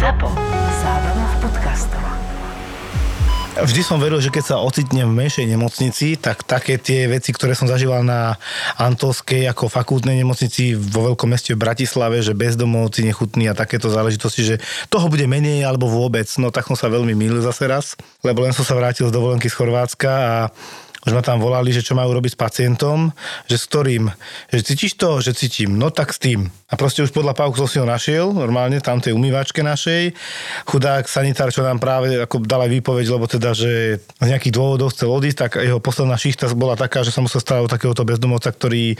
ZAPO. Zábrná v podcastov. Vždy som veril, že keď sa ocitnem v menšej nemocnici, tak také tie veci, ktoré som zažíval na Antolskej ako fakultnej nemocnici vo veľkom meste v Bratislave, že bezdomovci nechutní a takéto záležitosti, že toho bude menej alebo vôbec, no tak som sa veľmi mýlil zase raz, lebo len som sa vrátil z dovolenky z Chorvátska a už ma tam volali, že čo majú robiť s pacientom, že s ktorým, že cítiš to, že cítim, no tak s tým. A proste už podľa pavku som si ho našiel, normálne tam tej umývačke našej. Chudák sanitár, čo nám práve ako dala výpoveď, lebo teda, že z nejakých dôvodov chcel odísť, tak jeho posledná šichta bola taká, že som musel starať o takéhoto bezdomovca, ktorý,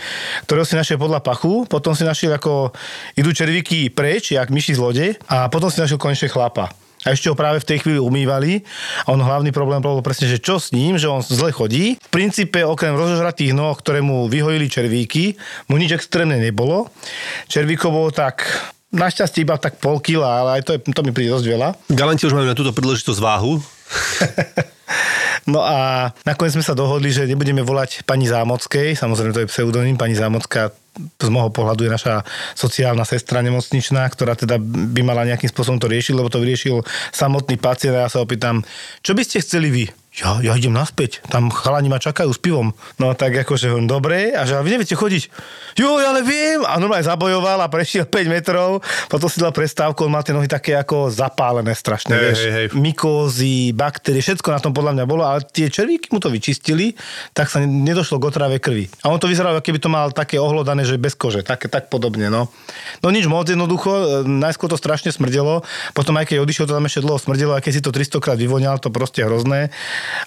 ktorého si našiel podľa pachu, potom si našiel ako idú červíky preč, jak myši z lode a potom si našiel konečne chlapa. A ešte ho práve v tej chvíli umývali a on hlavný problém bol presne, že čo s ním, že on zle chodí. V princípe okrem rozožratých noh, ktoré mu vyhojili červíky, mu nič extrémne nebolo. Červíkov bolo tak Našťastie iba tak pol kila, ale aj to, je, to mi príde dosť veľa. Galanti už majú na túto príležitosť váhu. no a nakoniec sme sa dohodli, že nebudeme volať pani Zámockej, samozrejme to je pseudonym, pani Zámocká z môjho pohľadu je naša sociálna sestra nemocničná, ktorá teda by mala nejakým spôsobom to riešiť, lebo to vyriešil samotný pacient a ja sa opýtam, čo by ste chceli vy? Ja, ja idem naspäť, tam chalani ma čakajú s pivom. No tak akože dobre, a že vy neviete chodiť. Jo, ja ale viem. A normálne zabojoval a prešiel 5 metrov, potom si dal prestávku, on mal tie nohy také ako zapálené strašne, Hej, vieš. hej, hej. Mykózy, baktérie, všetko na tom podľa mňa bolo, ale tie červíky mu to vyčistili, tak sa nedošlo k otrave krvi. A on to vyzeralo, keby to mal také ohlodané, že bez kože, tak, tak podobne, no. No nič moc jednoducho, e, najskôr to strašne smrdelo, potom aj keď odišiel, to tam ešte dlho smrdelo, aj keď si to 300 krát vyvonial, to proste hrozné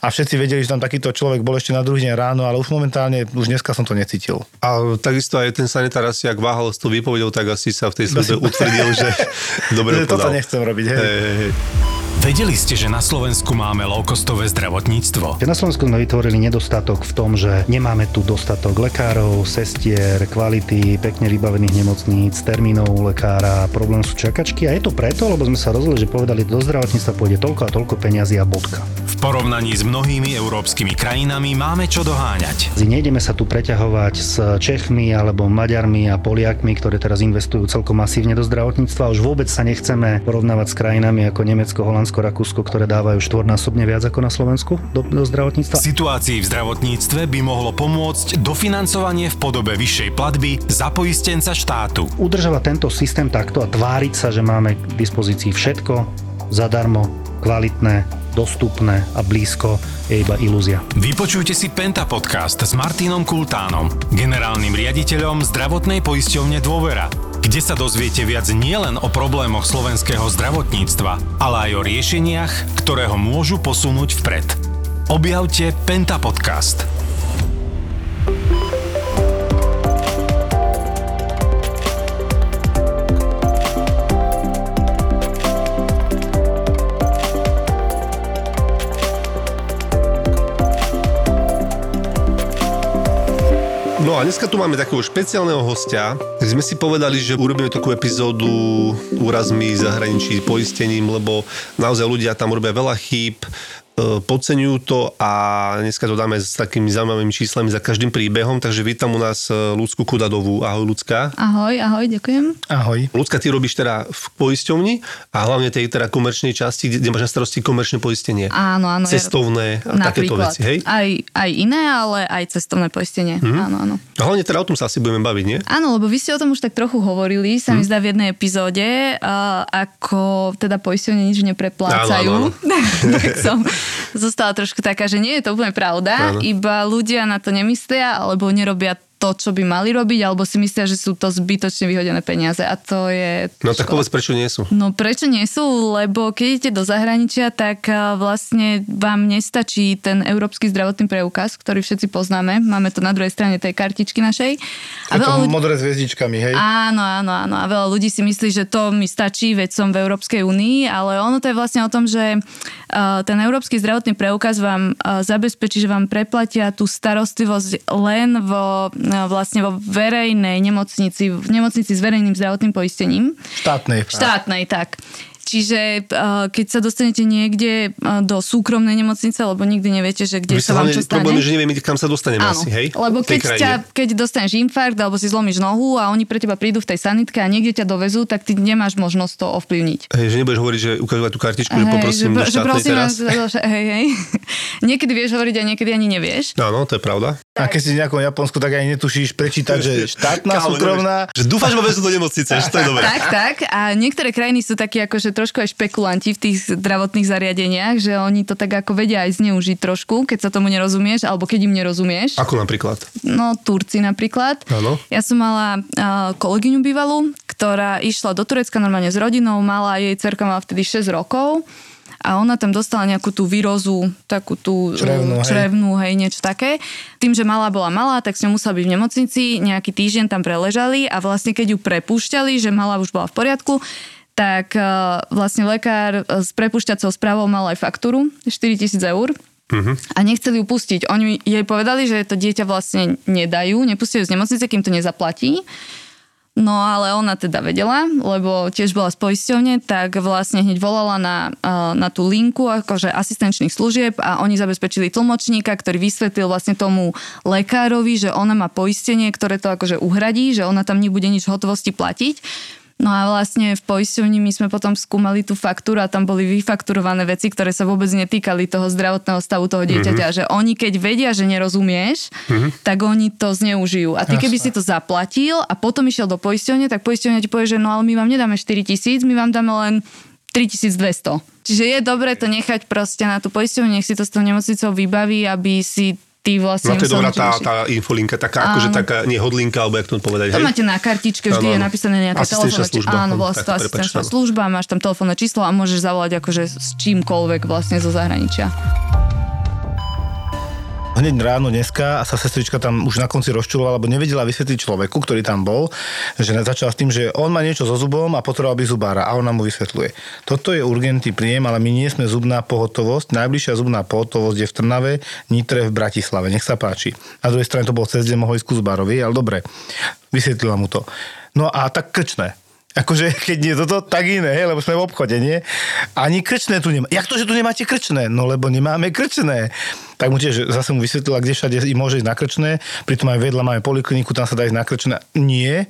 a všetci vedeli, že tam takýto človek bol ešte na druhý deň ráno, ale už momentálne, už dneska som to necítil. A takisto aj ten sanitár asi, ak váhal s tou výpovedou, tak asi sa v tej službe utvrdil, že dobre Že toto nechcem robiť, hej. Hej, hej, hej. Vedeli ste, že na Slovensku máme low-costové zdravotníctvo? Na Slovensku sme vytvorili nedostatok v tom, že nemáme tu dostatok lekárov, sestier, kvality, pekne vybavených nemocníc, termínov u lekára, problém sú čakačky a je to preto, lebo sme sa rozhodli, že povedali, do zdravotníctva pôjde toľko a toľko peňazí a bodka. V porovnaní s mnohými európskymi krajinami máme čo doháňať. Nejdeme sa tu preťahovať s Čechmi alebo Maďarmi a Poliakmi, ktoré teraz investujú celkom masívne do zdravotníctva. Už vôbec sa nechceme porovnávať s krajinami ako Nemecko, Holandsko, Rakúsko, ktoré dávajú štvornásobne viac ako na Slovensku do, do zdravotníctva. Situácii v zdravotníctve by mohlo pomôcť dofinancovanie v podobe vyššej platby za poistenca štátu. Udržovať tento systém takto a tváriť sa, že máme k dispozícii všetko zadarmo, kvalitné, dostupné a blízko je iba ilúzia. Vypočujte si Penta podcast s Martinom Kultánom, generálnym riaditeľom zdravotnej poisťovne Dôvera, kde sa dozviete viac nielen o problémoch slovenského zdravotníctva, ale aj o riešeniach, ktoré ho môžu posunúť vpred. Objavte Penta podcast. No a dneska tu máme takého špeciálneho hostia. Tak sme si povedali, že urobíme takú epizódu úrazmi zahraničí, poistením, lebo naozaj ľudia tam robia veľa chýb, podceňujú to a dneska to dáme s takými zaujímavými číslami za každým príbehom, takže vítam u nás e, Ľudsku Kudadovú. Ahoj Ľudská. Ahoj, ahoj, ďakujem. Ahoj. Ľudská, ty robíš teda v poisťovni a hlavne tej teda komerčnej časti, kde, máš na starosti komerčné poistenie. Áno, áno. ja- Cestovné a takéto veci, hej? Aj, aj iné, ale aj cestovné poistenie. Mhm. Áno, áno. A hlavne teda o tom sa asi budeme baviť, nie? Áno, lebo vy ste o tom už tak trochu hovorili, sa Mhm. mi zdá v jednej epizóde, a ako teda poistenie nič nepreplácajú. Áno, tak som zostala trošku taká, že nie je to úplne pravda, Áno. iba ľudia na to nemyslia, alebo nerobia to, čo by mali robiť, alebo si myslia, že sú to zbytočne vyhodené peniaze a to je... No tak povedz, prečo nie sú? No prečo nie sú? Lebo keď idete do zahraničia, tak vlastne vám nestačí ten európsky zdravotný preukaz, ktorý všetci poznáme. Máme to na druhej strane tej kartičky našej. A je to ľudí- modré s hviezdičkami, hej? Áno, áno, áno. A veľa ľudí si myslí, že to mi stačí, veď som v Európskej únii, ale ono to je vlastne o tom, že ten Európsky zdravotný preukaz vám zabezpečí, že vám preplatia tú starostlivosť len vo, vlastne vo verejnej nemocnici, v nemocnici s verejným zdravotným poistením. Štátnej. Štátnej, tak. Čiže uh, keď sa dostanete niekde uh, do súkromnej nemocnice, lebo nikdy neviete, že kde Vy sa vám čo stane. problém je, že nevieme, kam sa dostaneme Áno, asi, hej? lebo keď, ťa, keď dostaneš infarkt alebo si zlomíš nohu a oni pre teba prídu v tej sanitke a niekde ťa dovezú, tak ty nemáš možnosť to ovplyvniť. Hej, že nebudeš hovoriť, že ukážovať tú kartičku, že Hej, poprosím do že prosím teraz. vás, že- hej, hej. niekedy vieš hovoriť a niekedy ani nevieš. Áno, to je pravda. A keď si v nejakom Japonsku, tak aj netušíš prečítať, že štátna, Kámo, súkromná. Že dúfaš, že ma vezú do nemocnice, že to je dobré. Tak, tak. A niektoré krajiny sú takí akože trošku aj špekulanti v tých zdravotných zariadeniach, že oni to tak ako vedia aj zneužiť trošku, keď sa tomu nerozumieš, alebo keď im nerozumieš. Ako napríklad? No, Turci napríklad. Áno. Ja som mala uh, kolegyňu bývalú, ktorá išla do Turecka normálne s rodinou, mala, jej cerka mala vtedy 6 rokov a ona tam dostala nejakú tú výrozu, takú tú Črevnú, hej. črevnú, hej, niečo také. Tým, že malá bola malá, tak s ňou musela byť v nemocnici, nejaký týždeň tam preležali a vlastne keď ju prepúšťali, že malá už bola v poriadku, tak uh, vlastne lekár s prepušťacou správou mal aj faktúru, 4000 eur. A nechceli ju pustiť. Oni jej povedali, že to dieťa vlastne nedajú, nepustia ju z nemocnice, kým to nezaplatí. No ale ona teda vedela, lebo tiež bola z poisťovne, tak vlastne hneď volala na, eh, na tú linku akože asistenčných služieb a oni zabezpečili tlmočníka, ktorý vysvetlil vlastne tomu lekárovi, že ona má poistenie, ktoré to akože uhradí, že ona tam nebude nič hotovosti platiť. No a vlastne v poisťovni my sme potom skúmali tú faktúru a tam boli vyfakturované veci, ktoré sa vôbec netýkali toho zdravotného stavu toho dieťaťa. Mm-hmm. Že oni keď vedia, že nerozumieš, mm-hmm. tak oni to zneužijú. A ty keby si to zaplatil a potom išiel do poisťovne, tak poisťovňa ti povie, že no ale my vám nedáme 4 tisíc, my vám dáme len 3200. Čiže je dobré to nechať proste na tú poisťovňu, nech si to s tou nemocnicou vybaví, aby si ty vlastne... No to je dobrá tá, tá infolinka, taká akože Áno. taká, nie hodlinka, alebo jak to povedať, To hej? máte na kartičke, vždy Áno, je napísané nejaká telefónna služba. Áno, volá sa to asistenčná áno. služba, máš tam telefónne číslo a môžeš zavolať akože s čímkoľvek vlastne zo zahraničia. Hneď ráno dneska sa sestrička tam už na konci rozčulovala, lebo nevedela vysvetliť človeku, ktorý tam bol, že začala s tým, že on má niečo so zubom a potreboval by zubára a ona mu vysvetľuje. Toto je urgentný príjem, ale my nie sme zubná pohotovosť. Najbližšia zubná pohotovosť je v Trnave, Nitre v Bratislave. Nech sa páči. Na druhej strane to bol cez deň, mohol ísť ku zubárovi, ale dobre, vysvetlila mu to. No a tak krčné. Akože keď nie toto, tak iné, hej, lebo sme v obchode, nie? Ani krčné tu nemá. Jak to, že tu nemáte krčné? No lebo nemáme krčné. Tak mu tiež zase mu vysvetlila, kde všade i môže ísť na krčné. Pritom aj vedľa máme polikliniku, tam sa dá ísť na krčné. Nie.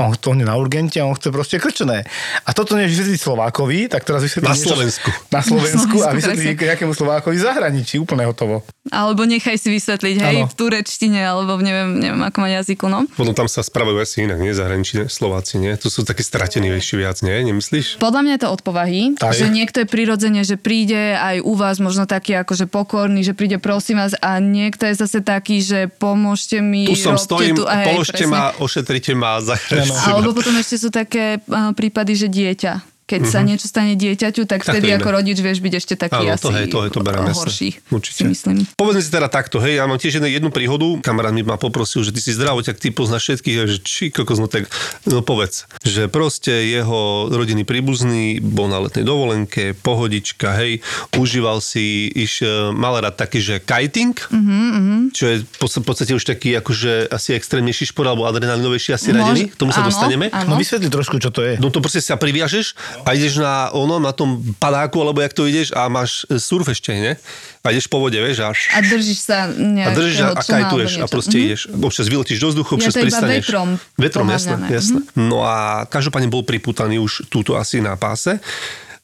On to nie na urgente a on chce proste krčné. A toto než vysvetliť Slovákovi, tak teraz vysvetlí Na Slovensku. Na Slovensku a Slovensku, vysvetlí presne. nejakému Slovákovi v zahraničí. Úplne hotovo. Alebo nechaj si vysvetliť, hej, Áno. v turečtine, alebo v neviem, neviem akom jazyku, no. Potom tam sa spravujú asi inak, nie? Zahraničí? Slováci, nie? Tu sú takí stratení ešte viac, nie? Nemyslíš? Podľa mňa je to od povahy, Tak. že niekto je prirodzene, že príde aj u vás možno taký akože pokorný, že príde prosím vás a niekto je zase taký, že pomôžte mi, Tu som stojím, tu, hej, položte presne. ma, ošetrite ma, zachránite. Alebo potom ešte sú také prípady, že dieťa. Keď sa niečo stane dieťaťu, tak Mhm. Tak vtedy ako rodič vieš byť ešte taký Áno, asi to hej, to hej, to jasné. horší. Určite. Si myslím. Povedzme si teda takto, hej, ja mám tiež jednu, jednu príhodu, kamarát mi ma poprosil, že ty si zdravoťak, ty poznáš všetkých, že či kokos, no tak, no povedz, že proste jeho rodinný príbuzný bol na letnej dovolenke, pohodička, hej, užíval si, iš, e, mal rád taký, že kiting, Mhm, čo je v podst- v podstate už taký akože asi extrémnejší šport, alebo adrenalinovejší asi Môže- radený, k tomu sa áno, dostaneme. áno. No vysvetli trošku, čo to je. No to proste sa priviažeš a ideš na ono, na tom padáku, alebo jak to ideš a máš e, surf ešte, ne? A ideš po vode, vieš, až... A držíš sa A držíš a, a kajtuješ a proste Mhm. ideš. Občas vyletíš do vzduchu, občas iba pristaneš. vetrom Vetrom, jasné, jasné. No a každopádne bol priputaný už túto asi na páse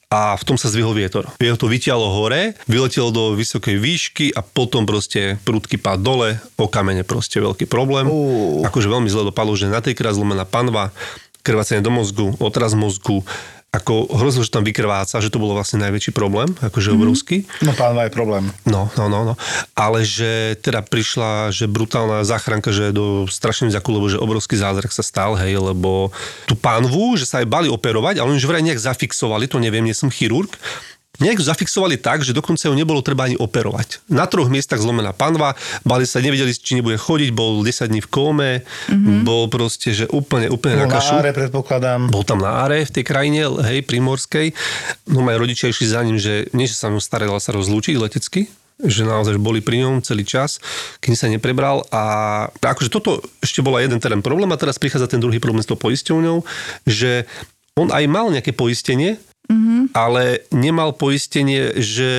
a v tom sa zvihol vietor. Jeho to vytialo hore, vyletelo do vysokej výšky a potom proste prudký pád dole, o kamene proste veľký problém. Ú. Akože veľmi zle dopadlo, že na trikrát zlomená panva, krvácanie do mozgu, otraz mozgu, ako hrozilo, že tam vykrváca, že to bolo vlastne najväčší problém, akože obrovský. No pánva je problém. No, no, no, no. Ale že teda prišla, že brutálna záchranka, že do strašne vďaku, lebo že obrovský zázrak sa stal, hej, lebo tú pánvu, že sa aj bali operovať, ale oni už vraj nejak zafixovali, to neviem, nie som chirurg, nejak zafixovali tak, že dokonca ju nebolo treba ani operovať. Na troch miestach zlomená panva, bali sa, nevedeli, či nebude chodiť, bol 10 dní v kóme, mm-hmm. bol proste, že úplne, úplne Bol na na kašu. áre, predpokladám. Bol tam na áre v tej krajine, hej, primorskej. No moje rodičia išli za ním, že nie, že sa mu starala sa rozlúčiť letecky, že naozaj že boli pri ňom celý čas, kým sa neprebral a akože toto ešte bola jeden ten problém a teraz prichádza ten druhý problém s tou poisťovňou, že on aj mal nejaké poistenie, mm-hmm. ale nemal poistenie, že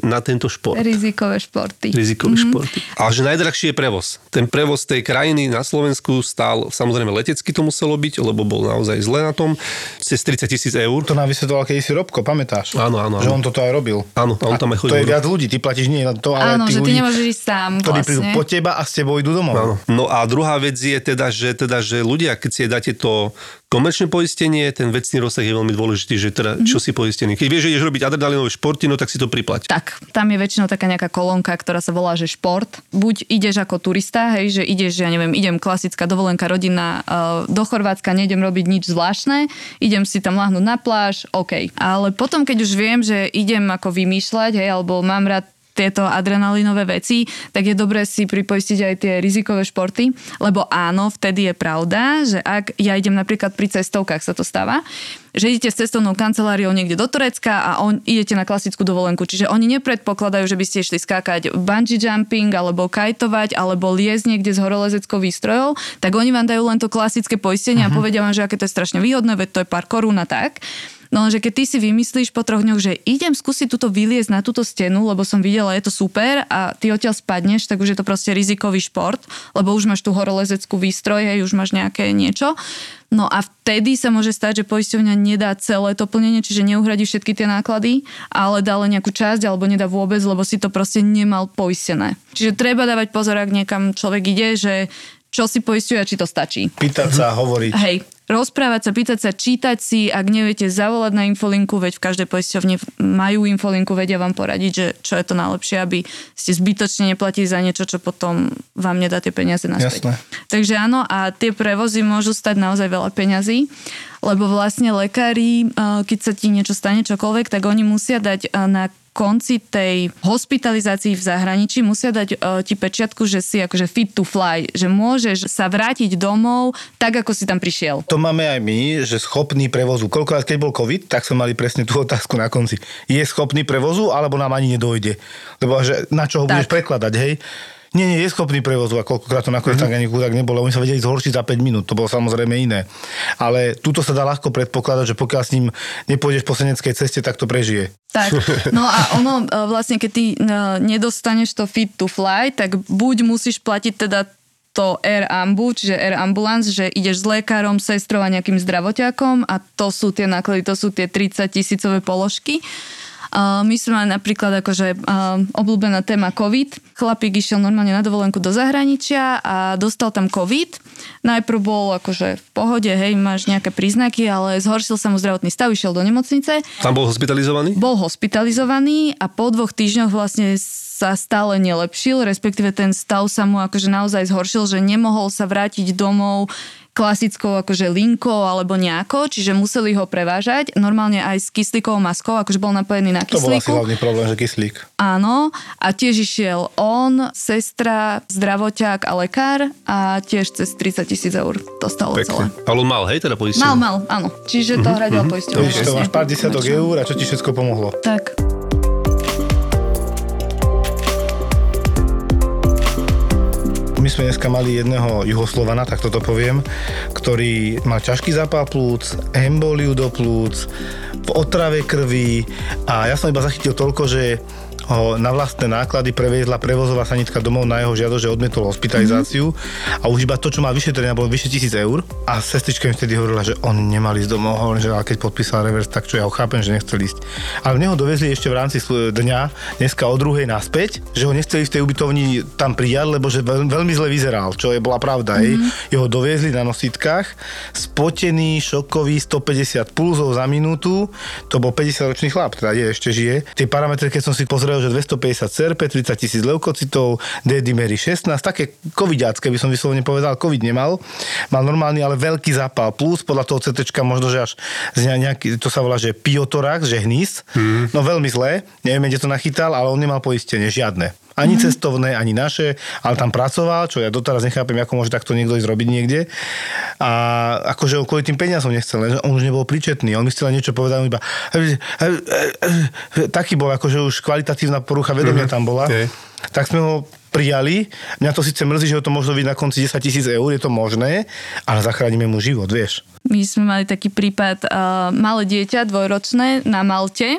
na tento šport. Rizikové športy. Rizikové mm-hmm. športy. A že najdrahší je prevoz. Ten prevoz tej krajiny na Slovensku stál, samozrejme letecky to muselo byť, lebo bol naozaj zle na tom, cez 30 tisíc eur. To nám vysvetoval kedysi Robko, pamätáš? Áno, áno, Že áno. on toto aj robil. Áno, on tam aj chodil. To je viac ľudí, ty platíš nie na to, ale Áno, tí že ty ľudí, nemôžeš ísť sám ktorí prídu vlastne. po teba a s tebou idú domov. Áno. No a druhá vec je teda, že, teda, že ľudia, keď si dáte to komerčné poistenie, ten vecný rozsah je veľmi dôležitý, že teda, Mhm. Čo si poistený. Keď vieš, že ideš robiť adrenalinové športy, no tak si to priplať. Tak, tam je väčšinou taká nejaká kolónka, ktorá sa volá, že šport. Buď ideš ako turista, hej, že ideš, ja neviem, idem klasická dovolenka rodina uh, do Chorvátska, nejdem robiť nič zvláštne, idem si tam lahnúť na pláž, OK. Ale potom, keď už viem, že idem ako vymýšľať, hej, alebo mám rád tieto adrenalinové veci, tak je dobré si pripoistiť aj tie rizikové športy, lebo áno, vtedy je pravda, že ak ja idem napríklad pri cestovkách sa to stáva, že idete s cestovnou kanceláriou niekde do Turecka a on, idete na klasickú dovolenku. Čiže oni nepredpokladajú, že by ste išli skákať bungee jumping alebo kajtovať alebo liesť niekde s horolezeckou výstrojou, tak oni vám dajú len to klasické poistenie uh-huh. a povedia vám, že aké to je strašne výhodné, veď to je pár korún a tak. No lenže keď ty si vymyslíš po troch dňoch, že idem skúsiť túto vyliezť na túto stenu, lebo som videla, je to super a ty odtiaľ spadneš, tak už je to proste rizikový šport, lebo už máš tú horolezeckú výstroj, hej, už máš nejaké niečo. No a vtedy sa môže stať, že poisťovňa nedá celé to plnenie, čiže neuhradí všetky tie náklady, ale dá len nejakú časť alebo nedá vôbec, lebo si to proste nemal poistené. Čiže treba dávať pozor, ak niekam človek ide, že čo si poistuje a či to stačí. Pýtať sa, hovoriť. Hej, rozprávať sa, pýtať sa, čítať si, ak neviete, zavolať na infolinku, veď v každej poisťovni majú infolinku, vedia vám poradiť, že čo je to najlepšie, aby ste zbytočne neplatili za niečo, čo potom vám nedá tie peniaze naspäť. Jasné. Takže áno, a tie prevozy môžu stať naozaj veľa peňazí, lebo vlastne lekári, eh, keď sa ti niečo stane, čokoľvek, tak oni musia dať eh, na konci tej hospitalizácii v zahraničí musia dať uh, ti pečiatku, že si akože fit to fly, že môžeš sa vrátiť domov tak, ako si tam prišiel. To máme aj my, že schopný prevozu. Koľkokrát, keď bol COVID, tak sme mali presne tú otázku na konci. Je schopný prevozu, alebo nám ani nedojde? Lebo že na čo ho Tak. budeš prekladať, hej? Nie, nie, je schopný prevozu a koľkokrát to nakoniec mm-hmm. tak ani tak nebolo. Oni sa vedeli zhoršiť za 5 minút, to bolo samozrejme iné. Ale túto sa dá ľahko predpokladať, že pokiaľ s ním nepôjdeš po seneckej ceste, tak to prežije. Tak, no a ono e, vlastne, keď ty e, nedostaneš to fit to fly, tak buď musíš platiť teda to Air Ambu, čiže Air Ambulance, že ideš s lekárom, sestrou a nejakým zdravotiakom a to sú tie náklady, to sú tie 30 tisícové položky. My sme napríklad akože obľúbená téma COVID. Chlapík išiel normálne na dovolenku do zahraničia a dostal tam COVID. Najprv bol akože v pohode, hej, máš nejaké príznaky, ale zhoršil sa mu zdravotný stav, išiel do nemocnice Tam bol hospitalizovaný? bol hospitalizovaný a po dvoch týždňoch vlastne sa stále nelepšil, respektíve ten stav sa mu akože naozaj zhoršil, že nemohol sa vrátiť domov klasickou akože linkou alebo nejako, čiže museli ho prevážať, normálne aj s kyslíkovou maskou, akože bol napojený na To bol asi kyslíku. hlavný problém, že kyslík. Áno, a tiež išiel on, sestra, zdravoťák a lekár a tiež cez 30 tisíc eur to stalo celé. Pekne. Ale on mal, hej, teda poistenie? Mal, mal, áno. Čiže to hradila poisťovňa. Vidíš, to vlastne. máš pár desiatok Komerčná. eur a čo ti všetko pomohlo. Tak. My sme dneska mali jedného juhoslovana, tak toto poviem, ktorý mal ťažký zápal plúc, emboliu do plúc, v otrave krvi a ja som iba zachytil toľko, že ho na vlastné náklady previezla prevozová sanitka domov na jeho žiadosť, že odmietol hospitalizáciu mm-hmm. a už iba to, čo mal vyšetrenia, bolo vyše tisíc eur a sestrička mi vtedy hovorila, že on nemal ísť domov, hovorím, že keď podpísal revers, tak čo ja ho chápem, že nechcel ísť. Ale mne ho dovezli ešte v rámci dňa, dneska o druhej naspäť, že ho nechceli v tej ubytovni tam prijať, lebo že veľ, veľmi zle vyzeral, čo je bola pravda. Mm-hmm. Jeho doviezli na nositkách, spotený, šokový, 150 pulzov za minútu, to bol 50-ročný chlap, teda je, ešte žije. Tie parametre, keď som si pozrel, že 250 CRP, 30 tisíc leukocitov, D-dimery 16, také covidiacké by som vyslovene povedal, covid nemal. Mal normálny, ale veľký zápal plus, podľa toho CT možno, že až z ne- nejaký, to sa volá, že piotorax, že hnis. Mm. No veľmi zlé, neviem, kde to nachytal, ale on nemal poistenie, žiadne. Ani mm. cestovné, ani naše, ale tam pracoval, čo ja doteraz nechápem, ako môže takto niekto ísť robiť niekde. A akože on kvôli tým peniazom nechcel, lenže on už nebol príčetný. On mi chcel niečo povedať, on iba taký bol, akože už kvalitatívna porucha vedomia tam bola. Hej. Tak sme ho prijali. Mňa to síce mrzí, že ho to možno byť na konci 10 tisíc eur, je to možné, ale zachránime mu život, vieš. My sme mali taký prípad, uh, malé dieťa, dvojročné, na Malte.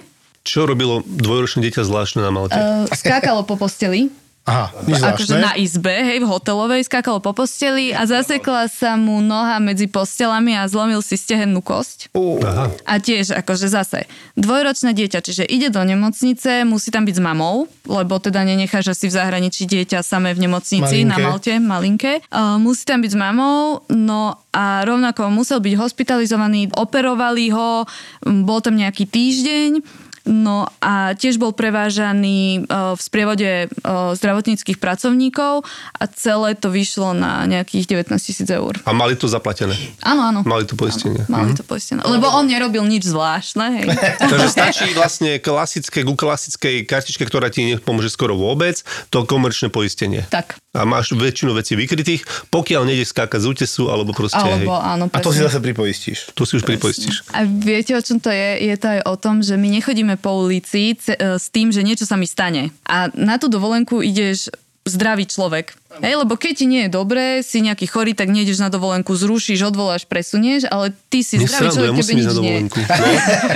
Čo robilo dvojročné dieťa zvláštne na Malte? Uh, skákalo po posteli. Aha, akože na izbe, hej, v hotelovej, skákalo po posteli a zasekla sa mu noha medzi postelami a zlomil si stehennú kosť. Aha. A tiež, akože zase, dvojročné dieťa, čiže ide do nemocnice, musí tam byť s mamou, lebo teda nenecháš asi v zahraničí dieťa samé v nemocnici Malinké. na Malte, malinké. Uh, musí tam byť s mamou, no a rovnako musel byť hospitalizovaný, operovali ho, bol tam nejaký týždeň, No a tiež bol prevážaný uh, v sprievode uh, zdravotníckých pracovníkov a celé to vyšlo na nejakých 19 tisíc eur. A mali to zaplatené. Áno, áno. Mali to poistenie. Áno, mali to poistené. Lebo on nerobil nič zvláštne, hej. Takže stačí vlastne klasické, ku klasickej kartičke, ktorá ti nepomôže skoro vôbec, to komerčné poistenie. tak. A máš väčšinu vecí vykrytých, pokiaľ nejdeš skákať z útesu, alebo proste, Alebo hej, áno, A to si zase pripoistíš. tu si už pripoistíš. A viete, o čom to je? Je to aj o tom, že my nechodíme po ulici ce- e, s tým, že niečo sa mi stane. A na tú dovolenku ideš zdravý človek. Hej, lebo keď ti nie je dobré, si nejaký chorý, tak nejdeš na dovolenku, zrušíš, odvoláš, presunieš, ale ty si zdravý Nesrandujem, človek, tebe musím ísť nič na nie.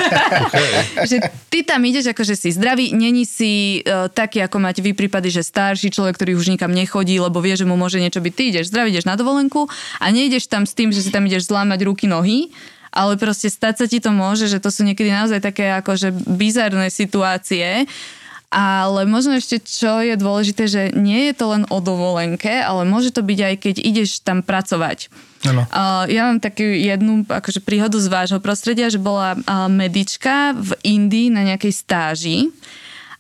že ty tam ideš ako, že si zdravý, není si uh, taký, ako máte vy prípady, že starší človek, ktorý už nikam nechodí, lebo vie, že mu môže niečo byť. Ty ideš zdravý, ideš na dovolenku a nejdeš tam s tým, že si tam ideš zlámať ruky, nohy, ale proste stať sa ti to môže, že to sú niekedy naozaj také akože bizarné situácie. Ale možno ešte, čo je dôležité, že nie je to len o dovolenke, ale môže to byť aj keď ideš tam pracovať. Uh, ja mám takú jednu akože príhodu z vášho prostredia, že bola uh, medička v Indii na nejakej stáži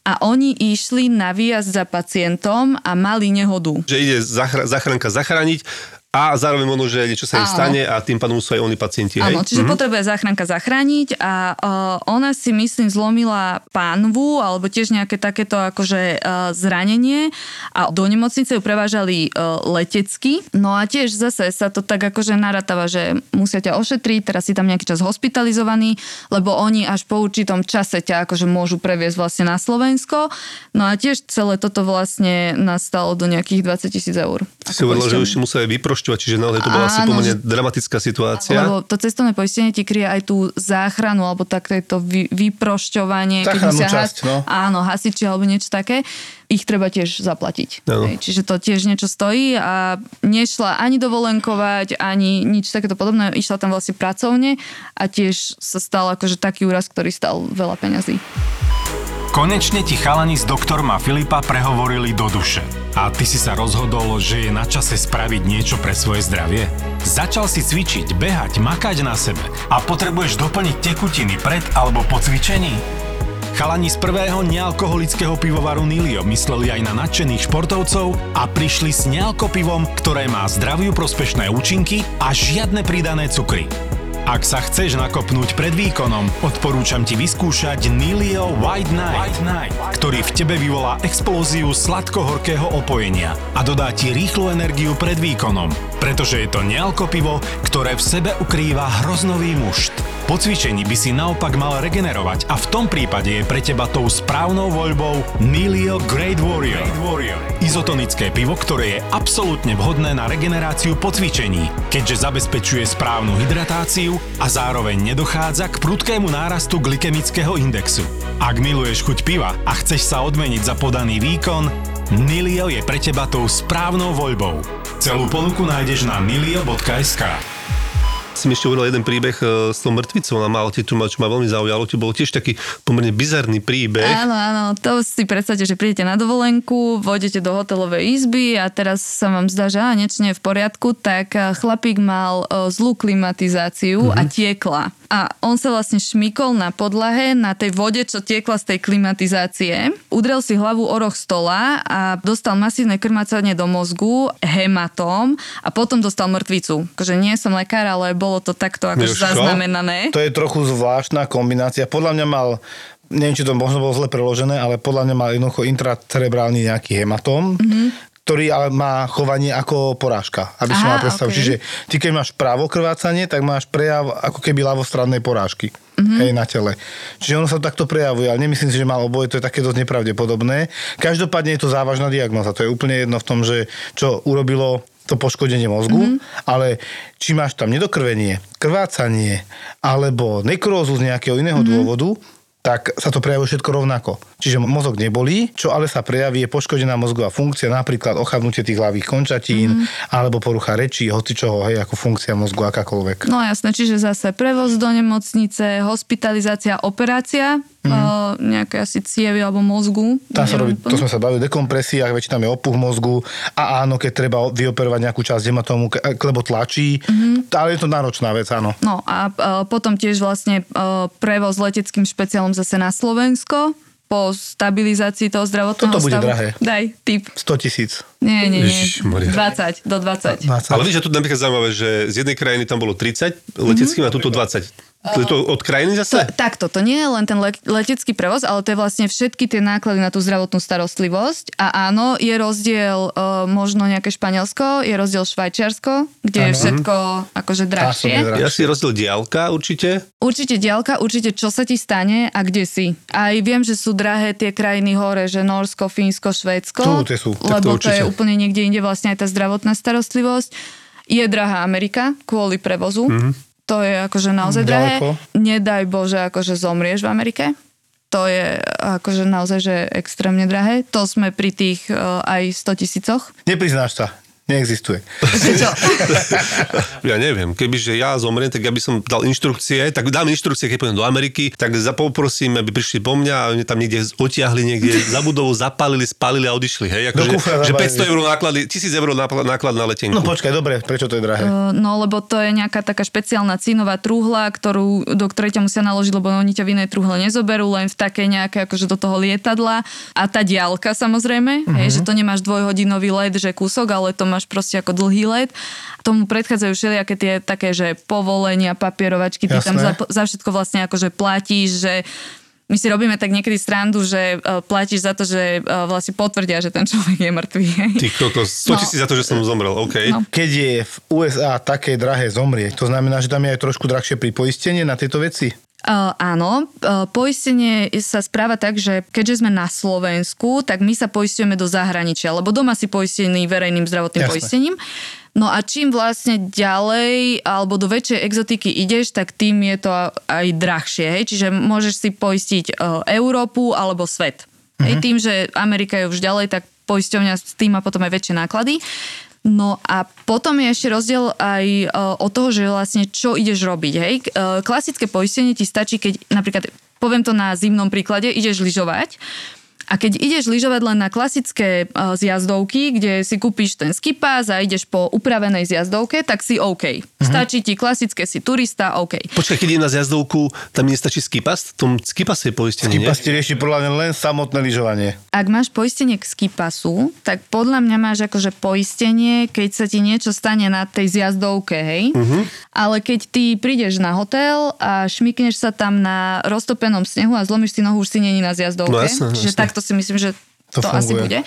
a oni išli na výjazd za pacientom a mali nehodu. Že ide zachra- zachránka zachrániť a zároveň možno, že niečo sa im Áno. stane a tým pádom sú aj oni pacienti. hej? Áno, čiže potrebuje záchranka zachrániť a uh, ona si myslím zlomila pánvu alebo tiež nejaké takéto akože uh, zranenie a do nemocnice ju prevážali uh, letecky. No a tiež zase sa to tak akože naratava, že musia ťa ošetriť, teraz si tam nejaký čas hospitalizovaný, lebo oni až po určitom čase ťa akože môžu previesť vlastne na Slovensko. No a tiež celé toto vlastne nastalo do nejakých 20 tisíc eur. Si hovorila, že ešte museli vyprošťovať, čiže naozaj to bola asi pomerne dramatická situácia. Lebo to cestovné poistenie ti kryje aj tú záchranu, alebo takéto vy, vyprošťovanie. keď musia časť, no. Áno, hasiči alebo niečo také. Ich treba tiež zaplatiť. Hej, čiže to tiež niečo stojí a nešla ani dovolenkovať, ani nič takéto podobné. Išla tam vlastne pracovne a tiež sa stal akože taký úraz, ktorý stal veľa peňazí. Konečne ti chalani s doktorma Filipa prehovorili do duše. A ty si sa rozhodol, že je na čase spraviť niečo pre svoje zdravie? Začal si cvičiť, behať, makať na sebe a potrebuješ doplniť tekutiny pred alebo po cvičení? Chalani z prvého nealkoholického pivovaru Nilio mysleli aj na nadšených športovcov a prišli s nealkopivom, ktoré má zdraviu prospešné účinky a žiadne pridané cukry. Ak sa chceš nakopnúť pred výkonom, odporúčam ti vyskúšať Nilio White Night, ktorý v tebe vyvolá explóziu sladko-horkého opojenia a dodá ti rýchlu energiu pred výkonom, pretože je to nealkopivo, ktoré v sebe ukrýva hroznový mušt. Po cvičení by si naopak mal regenerovať a v tom prípade je pre teba tou správnou voľbou Nilio Great Warrior. Izotonické pivo, ktoré je absolútne vhodné na regeneráciu po cvičení, keďže zabezpečuje správnu hydratáciu a zároveň nedochádza k prudkému nárastu glykemického indexu. Ak miluješ chuť piva a chceš sa odmeniť za podaný výkon, Nilio je pre teba tou správnou voľbou. Celú ponuku nájdeš na nilio.sk. Si mi ešte hovoril jeden príbeh e, s tou mŕtvicou na Malte, čo ma, čo ma veľmi zaujalo. To bol tiež taký pomerne bizarný príbeh. Áno, áno, to si predstavte, že prídete na dovolenku, vojdete do hotelovej izby a teraz sa vám zdá, že á, niečo nie je v poriadku, tak eh, chlapík mal eh, zlú klimatizáciu a tiekla. A on sa vlastne šmykol na podlahe, na tej vode, čo tiekla z tej klimatizácie. Udrel si hlavu o roh stola a dostal masívne krmácanie do mozgu, hematóm a potom dostal mŕtvicu. Akože nie som lekár, ale bolo to takto akože zaznamenané. To je trochu zvláštna kombinácia. Podľa mňa mal, neviem, či to možno bolo zle preložené, ale podľa mňa mal jednoducho intracerebrálny nejaký hematóm, mm-hmm. ktorý ale má chovanie ako porážka, aby si mal predstavu. okej. Čiže ty keď máš právo krvácanie, tak máš prejav ako keby ľavostrannej porážky. Mhm. Mm-hmm. Hej, na tele. Čiže ono sa to takto prejavuje, ale nemyslím si, že mal oboje, to je také dosť nepravdepodobné. Každopádne je to závažná diagnoza, to je úplne jedno v tom, že čo urobilo to poškodenie mozgu, mm-hmm. ale či máš tam nedokrvenie, krvácanie alebo nekrózu z nejakého iného mm-hmm. dôvodu, tak sa to prejavuje všetko rovnako. Čiže mozog nebolí, čo ale sa prejaví je poškodená mozgová funkcia, napríklad ochabnutie tých hlavých končatín, mm-hmm. alebo porucha rečí, hoci čoho, hej, ako funkcia mozgu akákoľvek. No jasné, čiže zase prevoz do nemocnice, hospitalizácia, operácia, mm. nejaké asi cievy alebo mozgu. Tam sa robí, to sme sa bavili väčšinou tam je opuch mozgu a áno, keď treba vyoperovať nejakú časť hematómu, lebo tlačí, mm-hmm. ale je to náročná vec, áno. No a uh, potom tiež vlastne uh, prevoz leteckým špeciálom zase na Slovensko po stabilizácii toho zdravotného Toto bude stavu. drahé. Daj, typ. 100 tisíc. Nie, nie, nie. Ježišmaria. 20 do 20. Ale vidíš, že tu napríklad zaujímavé, že z jednej krajiny tam bolo 30 leteckým a tuto 20. To je to od krajiny To, zase? takto, to nie je len ten le- letecký prevoz, ale to je vlastne všetky tie náklady na tú zdravotnú starostlivosť. A áno, je rozdiel uh, možno nejaké Španielsko, je rozdiel Švajčiarsko, kde je Áno. všetko akože drahšie. Ja si rozdiel diálka určite. Určite diálka, určite čo sa ti stane a kde si. Aj viem, že sú drahé tie krajiny hore, že Norsko, Fínsko, Švédsko. Sú, tie sú. Tak Lebo to to, je úplne niekde inde vlastne aj tá zdravotná starostlivosť. Je drahá Amerika kvôli prevozu. Mm-hmm. To je akože naozaj drahé. Nedaj Bože, akože zomrieš v Amerike. To je akože naozaj, že extrémne drahé. To sme pri tých uh, aj 100 tisícoch. Nepriznáš sa. Neexistuje. Čo? Ja neviem, kebyže ja zomriem, tak ja by som dal inštrukcie, tak dám inštrukcie, keď pôjdem do Ameriky, tak za poprosím, aby prišli po mňa a oni tam niekde otiahli, niekde za budovou, zapálili, spálili a odišli. Hej? Ako, že, že zabavili. 500 eur náklady, 1000 eur náklad na letenku. No počkaj, dobre, prečo to je drahé? Uh, No lebo to je nejaká taká špeciálna cínová truhla, ktorú, do ktorej ťa musia naložiť, lebo oni ťa v inej truhle nezoberú, len v takej nejaké akože do toho lietadla. A tá diálka samozrejme, uh-huh. hej, že to nemáš dvojhodinový let, že kúsok, ale to máš proste ako dlhý let. Tomu predchádzajú všelijaké tie také, že povolenia, papierovačky, ty tam za, Jasné. za všetko vlastne akože platíš, že my si robíme tak niekedy srandu, že uh, platíš za to, že uh, vlastne potvrdia, že ten človek je mŕtvý. Ty kokos, 100 No. tisíc za to, že som zomrel, OK. No. Keď je v USA také drahé zomrieť, to znamená, že tam je aj trošku drahšie pri poistenie na tieto veci? Uh, áno, uh, poistenie sa správa tak, že keďže sme na Slovensku, tak my sa poistujeme do zahraničia, lebo doma si poistený verejným zdravotným Jasné. poistením. No a čím vlastne ďalej alebo do väčšej exotiky ideš, tak tým je to aj drahšie. Hej? Čiže môžeš si poistiť uh, Európu alebo svet. Hej? Tým, že Amerika je už ďalej, tak poisťovňa s tým má potom aj väčšie náklady. No a potom je ešte rozdiel aj e, od toho, že vlastne čo ideš robiť. Hej? E, Klasické poistenie ti stačí, keď napríklad, poviem to na zimnom príklade, ideš lyžovať a keď ideš lyžovať len na klasické e, zjazdovky, kde si kúpiš ten skipas a ideš po upravenej zjazdovke, tak si OK. Stačí ti klasické, si turista, OK. Počkaj, keď idem na zjazdovku, tam nestačí skipas? V tom skipase je poistenie, nie? Skipas ti rieši podľa mňa len samotné lyžovanie. Ak máš poistenie k skipasu, tak podľa mňa máš akože poistenie, keď sa ti niečo stane na tej zjazdovke, hej? Uh-huh. Ale keď ty prídeš na hotel a šmikneš sa tam na roztopenom snehu a zlomíš si nohu, už si není na zjazdovke. No jasné, Čiže takto si myslím, že To to, asi bude.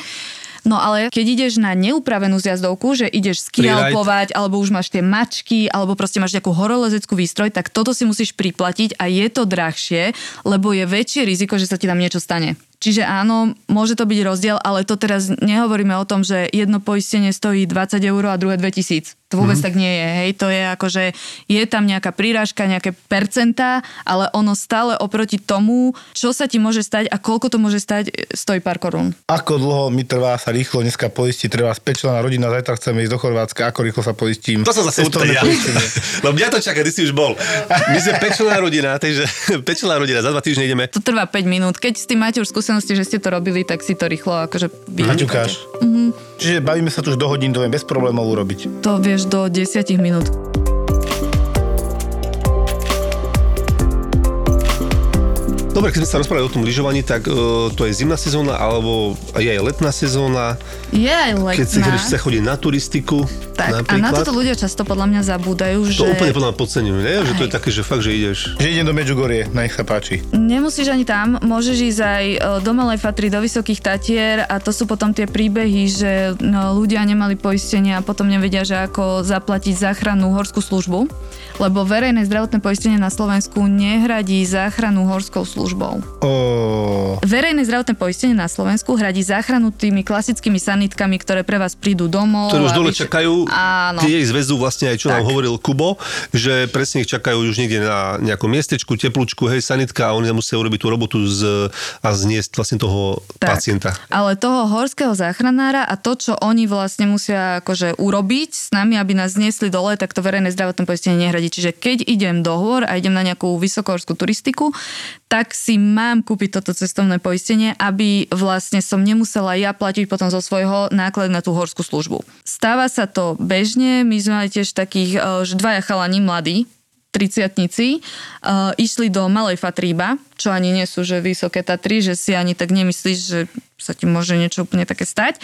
No ale keď ideš na neupravenú zjazdovku, že ideš skialpovať, alebo už máš tie mačky, alebo proste máš nejakú horolezeckú výstroj, tak toto si musíš priplatiť a je to drahšie, lebo je väčšie riziko, že sa ti tam niečo stane. Čiže áno, môže to byť rozdiel, ale to teraz nehovoríme o tom, že jedno poistenie stojí 20 eur a druhé 2000. To vôbec mm-hmm. tak nie je. Hej, to je ako, že je tam nejaká prírážka, nejaké percentá, ale ono stále oproti tomu, čo sa ti môže stať a koľko to môže stať, stojí pár korún. Ako dlho mi trvá sa rýchlo dneska poistiť, treba späčlená rodina, zajtra chceme ísť do Chorvátska, ako rýchlo sa poistím. To som zase úplne ja. Lebo mňa to čaká, ty si už bol. My sme pečlená rodina, takže pečlená rodina, za dva týždne ideme. To trvá 5 minút. Keď s tým máte už skúsenosti, že ste to robili, tak si to rýchlo akože. Mhm. Čiže bavíme sa tu už do hodín, to viem bez problémov urobiť. To vieš do 10 minút. Dobre, keď sme sa rozprávali o tom lyžovaní, tak uh, to je zimná sezóna, alebo je aj letná sezóna. Je aj letná. Keď si keď sa chodí na turistiku, tak, a napríklad. na toto ľudia často podľa mňa zabúdajú, že... To úplne podľa mňa podceňujú, nie? Že to je také, že fakt, že ideš. Že idem do Medjugorje, nech sa páči. Nemusíš ani tam, môžeš ísť aj e, do Malej Fatry, do Vysokých Tatier a to sú potom tie príbehy, že no, ľudia nemali poistenie a potom nevedia, že ako zaplatiť záchrannú horskú službu, lebo verejné zdravotné poistenie na Slovensku nehradí záchranu horskou službou. O, Verejné zdravotné poistenie na Slovensku hradí záchranu tými klasickými sanitkami, ktoré pre vás prídu domov. Ktorí už dole vyš- čakajú, Áno. tie ich zväzu vlastne aj čo nám Tak. hovoril Kubo, že presne ich čakajú už niekde na nejakom miestečku, teplúčku, hej, sanitka a oni musia urobiť tú robotu z, a zniesť vlastne toho Tak. pacienta. Ale toho horského záchranára a to, čo oni vlastne musia akože urobiť s nami, aby nás zniesli dole, tak to verejné zdravotné poistenie nehradí. Čiže keď idem do hôr a idem na nejakú vysokohorskú turistiku, tak si mám kúpiť toto cestovné poistenie, aby vlastne som nemusela ja platiť potom zo svojho nákladu na tú horskú službu. Stáva sa to bežne, my sme mali tiež takých, eh, že dvaja chalani mladí, 30 uh, išli do Malej Fatríba, čo ani nie sú že vysoké Tatry, že si ani tak nemyslíš, že sa ti môže niečo úplne také stať.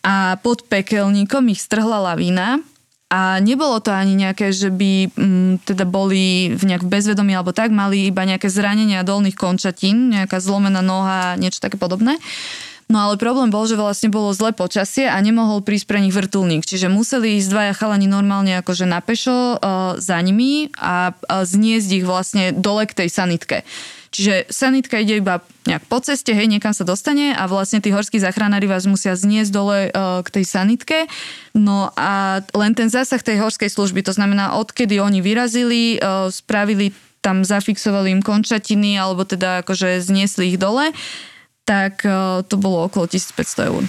A pod pekelníkom ich strhla lavína a nebolo to ani nejaké, že by mm, teda boli v nejak bezvedomí alebo tak, mali iba nejaké zranenia dolných končatín, nejaká zlomená noha, niečo také podobné. No ale problém bol, že vlastne bolo zlé počasie a nemohol prísť pre nich vrtulník. Čiže museli ísť dvaja chalani normálne akože na pešo uh, za nimi a uh, zniesť ich vlastne dole k tej sanitke. Čiže sanitka ide iba nejak po ceste, hej, niekam sa dostane a vlastne tí horskí záchranári vás musia zniesť dole uh, k tej sanitke. No a len ten zásah tej horskej služby, to znamená, odkedy oni vyrazili, uh, spravili tam zafixovali im končatiny alebo teda akože zniesli ich dole, tak uh, to bolo okolo 1500 eur.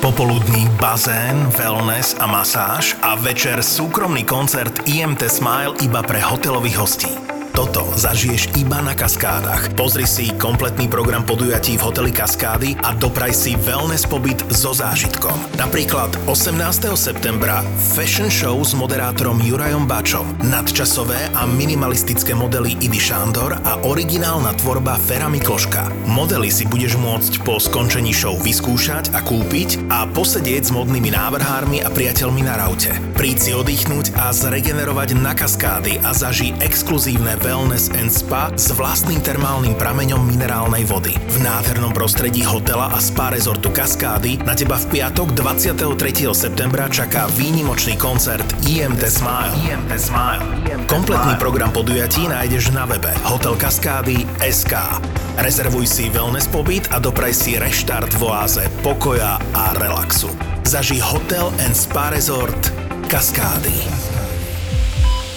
Popoludní bazén, wellness a masáž a večer súkromný koncert IMT Smile iba pre hotelových hostí. Toto zažiješ iba na Kaskádach. Pozri si kompletný program podujatí v hoteli Kaskády a dopraj si wellness pobyt so zážitkom. Napríklad 18. septembra fashion show s moderátorom Jurajom Bačom, nadčasové a minimalistické modely Idy Šándor a originálna tvorba Fera Mikloška. Modely si budeš môcť po skončení show vyskúšať a kúpiť a posedieť s modnými návrhármi a priateľmi na raute. Príď si oddychnúť a zregenerovať na kaskády a zažij exkluzívne wellness and spa s vlastným termálnym prameňom minerálnej vody. V nádhernom prostredí hotela a spa rezortu Kaskády na teba v piatok 23. septembra čaká výnimočný koncert IMT Smile. IMT Smile. Kompletný program podujatí nájdeš na webe hotelkaskády SK. Rezervuj si wellness pobyt a dopraj si reštart v oáze pokoja a relaxu. Zaži Hotel and Spa Resort Kaskády.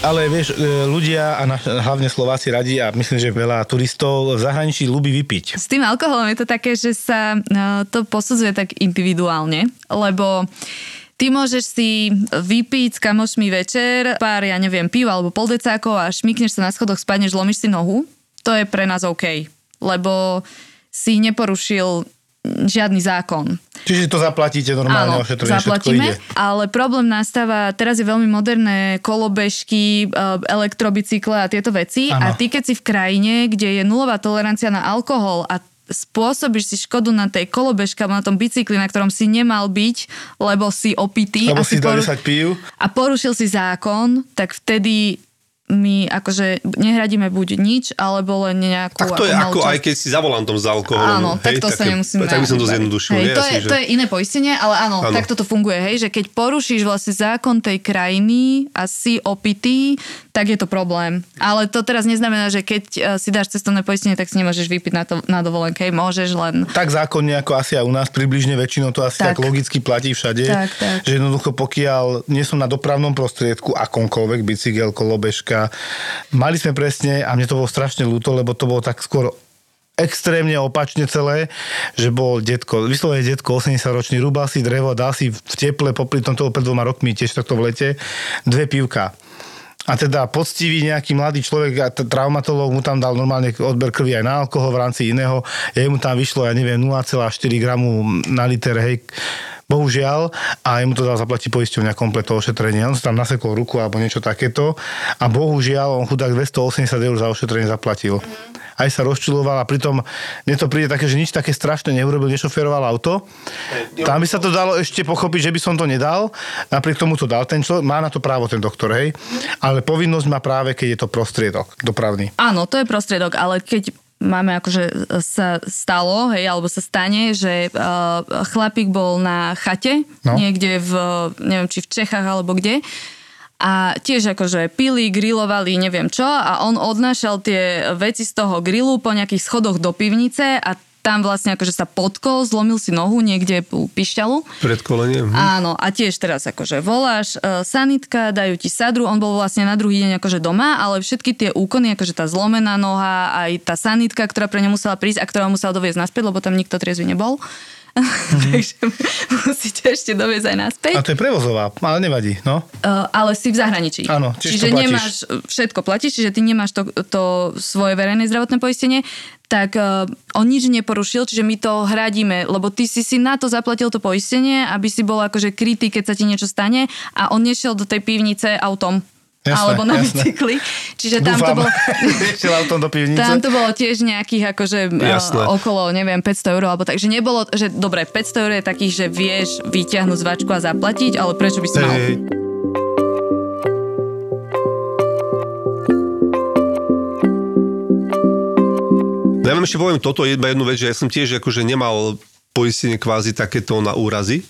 Ale vieš, e, ľudia a naš, hlavne Slováci radi a myslím, že veľa turistov v zahraničí ľubí vypiť. S tým alkoholom je to také, že sa no, to posudzuje tak individuálne, lebo ty môžeš si vypiť s kamošmi večer pár, ja neviem, piva alebo poldecákov a šmikneš sa na schodoch, spadneš, zlomíš si nohu. To je pre nás OK, lebo si neporušil žiadny zákon. Čiže to zaplatíte normálne, Áno, ošetrenie, zaplatíme, ide. ale problém nastáva, teraz je veľmi moderné kolobežky, e, elektrobicykle a tieto veci Áno. a ty keď si v krajine, kde je nulová tolerancia na alkohol a spôsobíš si škodu na tej kolobežke na tom bicykli, na ktorom si nemal byť, lebo si opitý Lebo a, si poru- 20 pív. a porušil si zákon, tak vtedy my akože nehradíme buď nič, alebo len nejakú... Tak to je ako časť. aj keď si za volantom s alkoholom. Áno, tak to sa nemusíme... Tak by som to zjednodušil. Hej, nie? to, je, že- to je iné poistenie, ale áno, Áno. takto to funguje, hej, že keď porušíš vlastne zákon tej krajiny a si opitý, tak je to problém. Ale to teraz neznamená, že keď eh, si dáš cestovné poistenie, tak si nemôžeš vypiť na, to, na dovolenke, môžeš len... Tak zákonne ako asi aj u nás, približne väčšinou to asi tak, Tak. logicky platí všade. Tak, tak. Že jednoducho pokiaľ nie som na dopravnom prostriedku, akomkoľvek, bicykel, kolobežka, mali sme presne, a mne to bolo strašne ľúto, lebo to bolo tak skôr extrémne opačne celé, že bol detko, vyslovene detko 80-ročný, rúbal si drevo, dal si v teple, popri tom toho pred dvoma rokmi, tiež takto v lete, dve pivka. A teda poctivý nejaký mladý človek a t- traumatológ mu tam dal normálne odber krvi aj na alkohol v rámci iného. Ja mu tam vyšlo, ja neviem, 0,4 gramu na liter, hej, bohužiaľ, a jemu to dal zaplatiť poisťovňa komplet to ošetrenie. On si tam nasekol ruku alebo niečo takéto a bohužiaľ on chudák 280 eur za ošetrenie zaplatil. Aj sa rozčuloval a pritom mne to príde také, že nič také strašné neurobil, nešoferoval auto. Tam by sa to dalo ešte pochopiť, že by som to nedal, napriek tomu to dal ten človek, má na to právo ten doktor, hej, ale povinnosť má práve, keď je to prostriedok dopravný. Áno, to je prostriedok, ale keď máme akože sa stalo, hej, alebo sa stane, že uh, chlapík bol na chate, No. no. niekde v, neviem, či v Čechách alebo kde, a tiež akože pili, grilovali, neviem čo a on odnášal tie veci z toho grilu po nejakých schodoch do pivnice a tam vlastne akože sa potkol, zlomil si nohu niekde u pišťalu. Pred koleniem. Hm. Áno, a tiež teraz akože voláš, e, sanitka, dajú ti sadru, on bol vlastne na druhý deň akože doma, ale všetky tie úkony, akože tá zlomená noha, aj tá sanitka, ktorá pre ňa musela prísť a ktorá musela doviezť naspäť, lebo tam nikto triezvy nebol. Takže musíte ešte doviezť aj naspäť. A to je prevozová, ale nevadí, no. Uh, ale si v zahraničí. Áno, čiže to platíš. nemáš, všetko platíš, čiže ty nemáš to, to svoje verejné zdravotné poistenie, tak uh, on nič neporušil, čiže my to hradíme, lebo ty si si na to zaplatil to poistenie, aby si bol akože krytý, keď sa ti niečo stane a on nešiel do tej pivnice autom. Jasné, alebo na jasné. bicykli. Čiže tam to Dúfam. bolo... Išiel autom do pivnice. Tam to bolo tiež nejakých akože Jasné. uh, okolo, neviem, 500 eur, alebo tak, že nebolo, že dobre, 500 eur je takých, že vieš vyťahnuť zvačku a zaplatiť, ale prečo by si mal? Hej. No Ja vám ešte poviem toto, iba jednu vec, že ja som tiež akože nemal poistenie kvázi takéto na úrazy,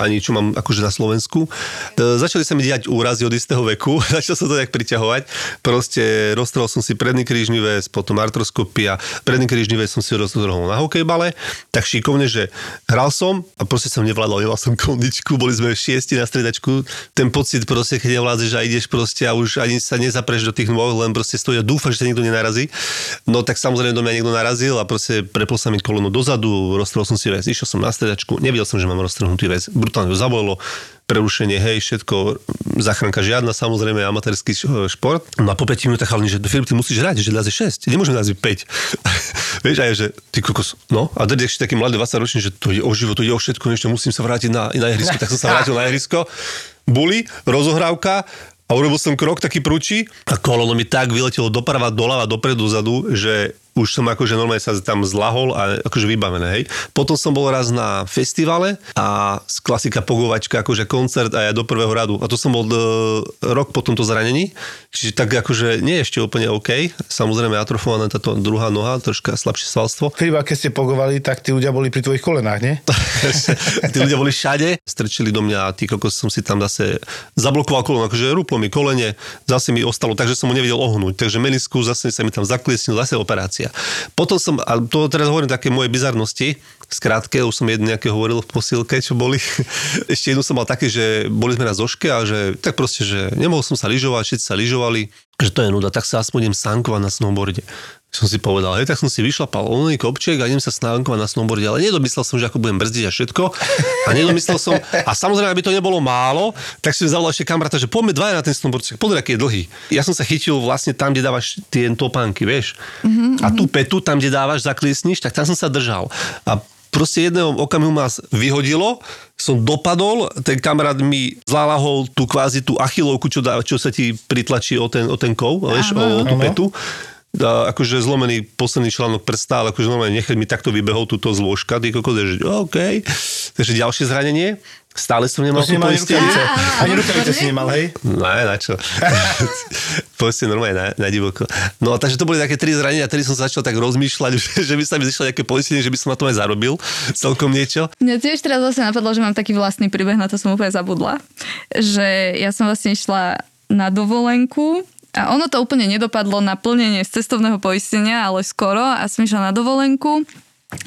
ani čo mám akože na Slovensku. E, začali sa mi diať úrazy od istého veku, začal sa to tak priťahovať. Proste roztrhol som si predný krížny väz, potom artroskopia. Predný krížny väz som si roztrhol na hokejbale, tak šikovne, že hral som a proste som nevládal, nemal som kondičku, boli sme šiesti na stredačku. Ten pocit proste, keď nevládzeš a ideš proste a už ani sa nezapreš do tých nôh, len proste stojí a dúfaš, že sa nikto nenarazí. No tak samozrejme do mňa niekto narazil a proste prepol sa mi koleno dozadu, roztrhol som si väz, išiel som na stredačku, nevidel som, že mám roztrhnutý väz, brutálne to zabolelo, prerušenie, hej, všetko, záchranka žiadna, samozrejme, amatérsky šport. No a po 5 minútach chalani, že Filip, ty musíš hrať, že dáze 6, nemôžem dať 5. Vieš, aj že ty kokos, no, a tedy ešte taký mladý 20 ročný, že to je o život, to je o všetko, ešte musím sa vrátiť na, na ihrisko, tak som sa vrátil na ihrisko. Buli, rozohrávka, a urobil som krok taký prúči a koleno mi tak vyletelo doprava, doľava, dopredu, zadu, že už som akože normálne sa tam zlahol a akože vybavené, hej. Potom som bol raz na festivale a klasika pogovačka, akože koncert a ja do prvého radu. A to som bol e, rok po tomto zranení, čiže tak akože nie je ešte úplne OK. Samozrejme atrofovaná táto druhá noha, troška slabšie svalstvo. Filip, a keď ste pogovali, tak tí ľudia boli pri tvojich kolenách, nie? tí ľudia boli všade, strčili do mňa a ty kokos som si tam zase zablokoval koleno, akože rúplo mi kolene, zase mi ostalo, takže som mu nevedel ohnúť, takže menisku zase sa mi tam zakliesnil, zase operácia. Potom som, a to teraz hovorím také moje bizarnosti, skrátke, už som jednu nejaké hovoril v posilke, čo boli. Ešte jednu som mal také, že boli sme na zoške a že tak proste, že nemohol som sa lyžovať, všetci sa lyžovali, že to je nuda, tak sa aspoň idem sankovať na snowboarde som si povedal, hej, tak som si vyšlapal oný kopček a idem sa snánkovať na snowboarde, ale nedomyslel som, že ako budem brzdiť a všetko. A nedomyslel som, a samozrejme, aby to nebolo málo, tak som zavolal ešte kamaráta, že poďme dvaja na ten snowboard, Čak, pozri, aký je dlhý. Ja som sa chytil vlastne tam, kde dávaš tie topánky, vieš. A tú petu, tam, kde dávaš, zakliesniš, tak tam som sa držal. A proste jedného okamihu ma vyhodilo, som dopadol, ten kamarát mi zlalahol tú kvázi tú achilovku, čo, dá, čo sa ti pritlačí o ten, o ten kov, vieš, o, o tú petu akože zlomený posledný článok prsta, ale akože normálne nechať mi takto vybehol túto zložka, ty kokos, že OK. Takže ďalšie zranenie. Stále som nemal To si tú nemal ani poistenie. rukavice. Ani rukavice si nemal, hej? Ne, na čo. Poiste normálne na, na divoko. No a takže to boli také tri zranenia, ktorý som začal tak rozmýšľať, že, že by sa mi zišlo nejaké poistenie, že by som na tom aj zarobil celkom niečo. Mňa tiež teraz vlastne napadlo, že mám taký vlastný príbeh, na to som úplne zabudla. Že ja som vlastne išla na dovolenku a ono to úplne nedopadlo na plnenie z cestovného poistenia, ale skoro. A som išla na dovolenku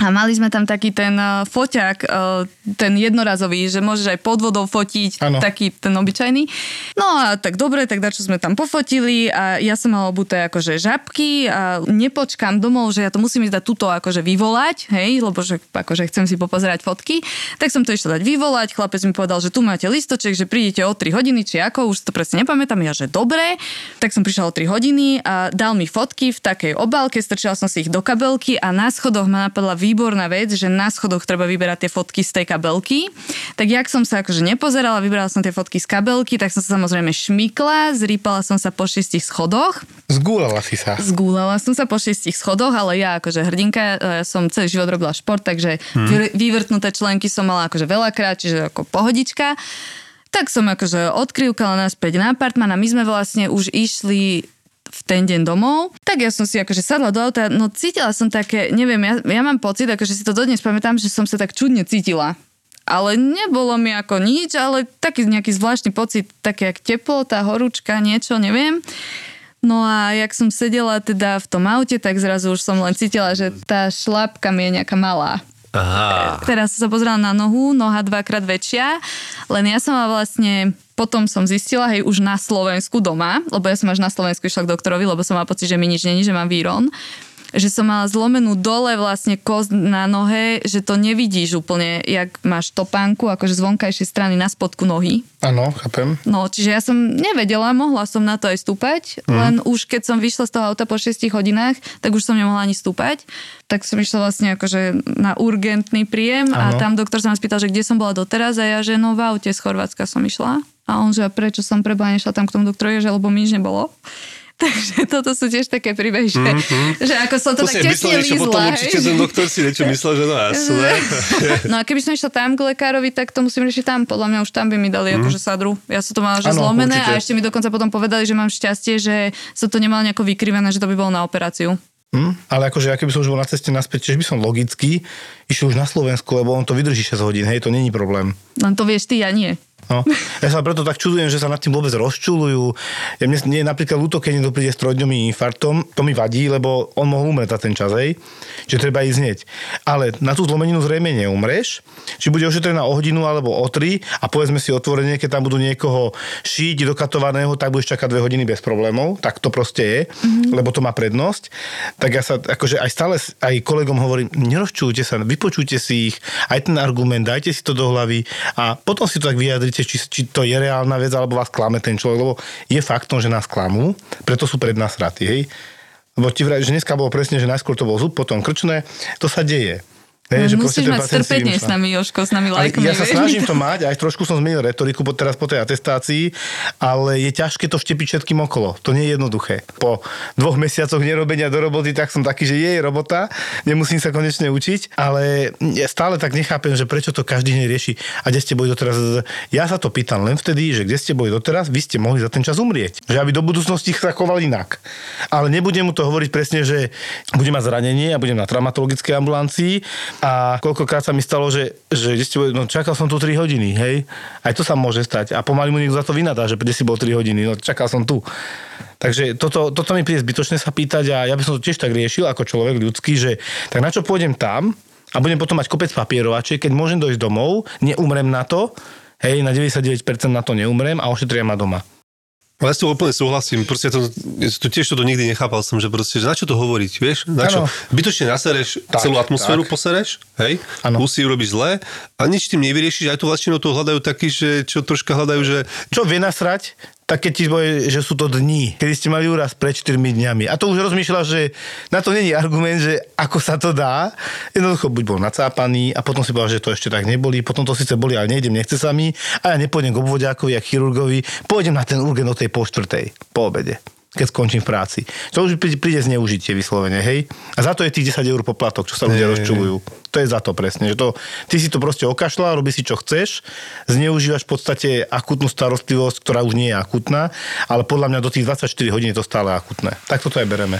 a mali sme tam taký ten uh, foťák, uh, ten jednorazový, že môžeš aj pod vodou fotiť, Áno. taký ten obyčajný. No a tak dobre, tak dačo sme tam pofotili a ja som mala obuté akože žabky a nepočkám domov, že ja to musím ísť dať tuto akože vyvolať, hej, lebo že akože chcem si popozerať fotky. Tak som to išla dať vyvolať, chlapec mi povedal, že tu máte listoček, že prídete o 3 hodiny, či ako, už to presne nepamätám, ja že dobre. Tak som prišla o 3 hodiny a dal mi fotky v takej obálke, strčila som si ich do kabelky a na schodoch ma napadla výborná vec, že na schodoch treba vyberať tie fotky z tej kabelky. Tak jak som sa akože nepozerala, vybrala som tie fotky z kabelky, tak som sa samozrejme šmykla, zrýpala som sa po šiestich schodoch. Zgúlala si sa. Zgúlala som sa po šiestich schodoch, ale ja akože hrdinka ja som celý život robila šport, takže hmm. vyvrtnuté členky som mala akože veľakrát, čiže ako pohodička. Tak som akože odkrývkala naspäť na apartman a my sme vlastne už išli v ten deň domov, tak ja som si akože sadla do auta, no cítila som také, neviem, ja, ja mám pocit, akože si to dodnes pamätám, že som sa tak čudne cítila. Ale nebolo mi ako nič, ale taký nejaký zvláštny pocit, také jak teplota, horúčka, niečo, neviem. No a jak som sedela teda v tom aute, tak zrazu už som len cítila, že tá šlapka mi je nejaká malá. Aha. Teraz som sa pozrela na nohu, noha dvakrát väčšia, len ja som vlastne potom som zistila, hej, už na Slovensku doma, lebo ja som až na Slovensku išla k doktorovi, lebo som mala pocit, že mi nič není, že mám víron že som mala zlomenú dole vlastne kost na nohe, že to nevidíš úplne, jak máš topánku, akože z vonkajšej strany na spodku nohy. Áno, chápem. No, čiže ja som nevedela, mohla som na to aj stúpať, mm. len už keď som vyšla z toho auta po 6 hodinách, tak už som nemohla ani stúpať. Tak som išla vlastne akože na urgentný príjem ano. a tam doktor sa ma spýtal, že kde som bola doteraz a ja, že no v aute z Chorvátska som išla. A on, že a prečo som preba nešla tam k tomu doktorovi, že lebo mi nič nebolo. Takže toto sú tiež také príbehy, že, mm-hmm. že ako som to, to tak tesne lízla. potom určite ten doktor si niečo myslel, že no jasné. no a keby som išla tam k lekárovi, tak to musím riešiť tam. Podľa mňa už tam by mi dali mm. akože sadru. Ja som to mala že ano, zlomené určite. a ešte mi dokonca potom povedali, že mám šťastie, že som to nemala nejako vykrivené, že to by bolo na operáciu. Hm? Ale akože, keby som už bol na ceste naspäť, tiež by som logicky išiel už na Slovensku, lebo on to vydrží 6 hodín, hej, to není problém. Len to vieš ty, ja nie. No, ja sa preto tak čudujem, že sa nad tým vôbec rozčulujú. Ja mne nie je napríklad ľúto, keď niekto príde s trojdňovým infartom, to mi vadí, lebo on mohol umrieť za ten čas, hej, že treba ísť hneď. Ale na tú zlomeninu zrejme neumreš, či bude ošetrená o hodinu alebo o tri a povedzme si otvorene, keď tam budú niekoho šiť dokatovaného, tak budeš čakať dve hodiny bez problémov, tak to proste je, mm-hmm. lebo to má prednosť. Tak ja sa akože aj stále aj kolegom hovorím, nerozčujte sa, vypočujte si ich, aj ten argument, dajte si to do hlavy a potom si to tak vyjadriť viete, či, či to je reálna vec, alebo vás klame ten človek, lebo je faktom, že nás klamú, preto sú pred nás raty, hej. Lebo ti vraj, že dneska bolo presne, že najskôr to bol zub, potom krčné, to sa deje. Hej, že Musíš mať strpenie s nami, Joško, s nami lajkmi. Ja sa snažím to mať, aj trošku som zmenil retoriku teraz po tej atestácii, ale je ťažké to vštepiť všetkým okolo. To nie je jednoduché. Po dvoch mesiacoch nerobenia do roboty, tak som taký, že je robota, nemusím sa konečne učiť, ale ja stále tak nechápem, že prečo to každý deň rieši. A kde ste boli doteraz? Ja sa to pýtam len vtedy, že kde ste boli doteraz, vy ste mohli za ten čas umrieť. Že aby do budúcnosti sa choval inak. Ale nebudem mu to hovoriť presne, že budem mať zranenie a budem na traumatologickej ambulancii a koľkokrát sa mi stalo, že, že ste, no, čakal som tu 3 hodiny, hej. Aj to sa môže stať. A pomaly mu niekto za to vynadá, že kde si bol 3 hodiny, no čakal som tu. Takže toto, toto mi príde zbytočné sa pýtať a ja by som to tiež tak riešil ako človek ľudský, že tak na čo pôjdem tam a budem potom mať kopec papierovačiek, keď môžem dojsť domov, neumrem na to, hej, na 99% na to neumrem a ošetria ma doma. Ale ja s tým úplne súhlasím, proste to, to tiež to nikdy nechápal som, že proste, že na čo to hovoriť, vieš? Na čo? Bytočne nasereš tak, celú atmosféru, tak. posereš, hej? Ano. Musí urobiť zle a nič tým nevyriešiš, aj tu vlastne to hľadajú takí, že čo troška hľadajú, že... Čo vie nasrať, tak keď ti povie, že sú to dni, kedy ste mali úraz pred 4 dňami. A to už rozmýšľa, že na to není argument, že ako sa to dá. Jednoducho buď bol nacápaný a potom si povedal, že to ešte tak neboli, potom to síce boli, ale nejdem, nechce sa mi a ja nepôjdem k obvodiakovi a chirurgovi, pôjdem na ten urgen o tej po štvrtej, po obede keď skončím v práci. To už príde, zneužitie vyslovene, hej? A za to je tých 10 eur poplatok, čo sa ľudia rozčulujú. To je za to presne, že to, ty si to proste okašľal, robí si čo chceš, zneužívaš v podstate akutnú starostlivosť, ktorá už nie je akutná, ale podľa mňa do tých 24 hodín je to stále akutné. Tak toto aj bereme.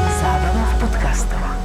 Zábrná v podcastovách.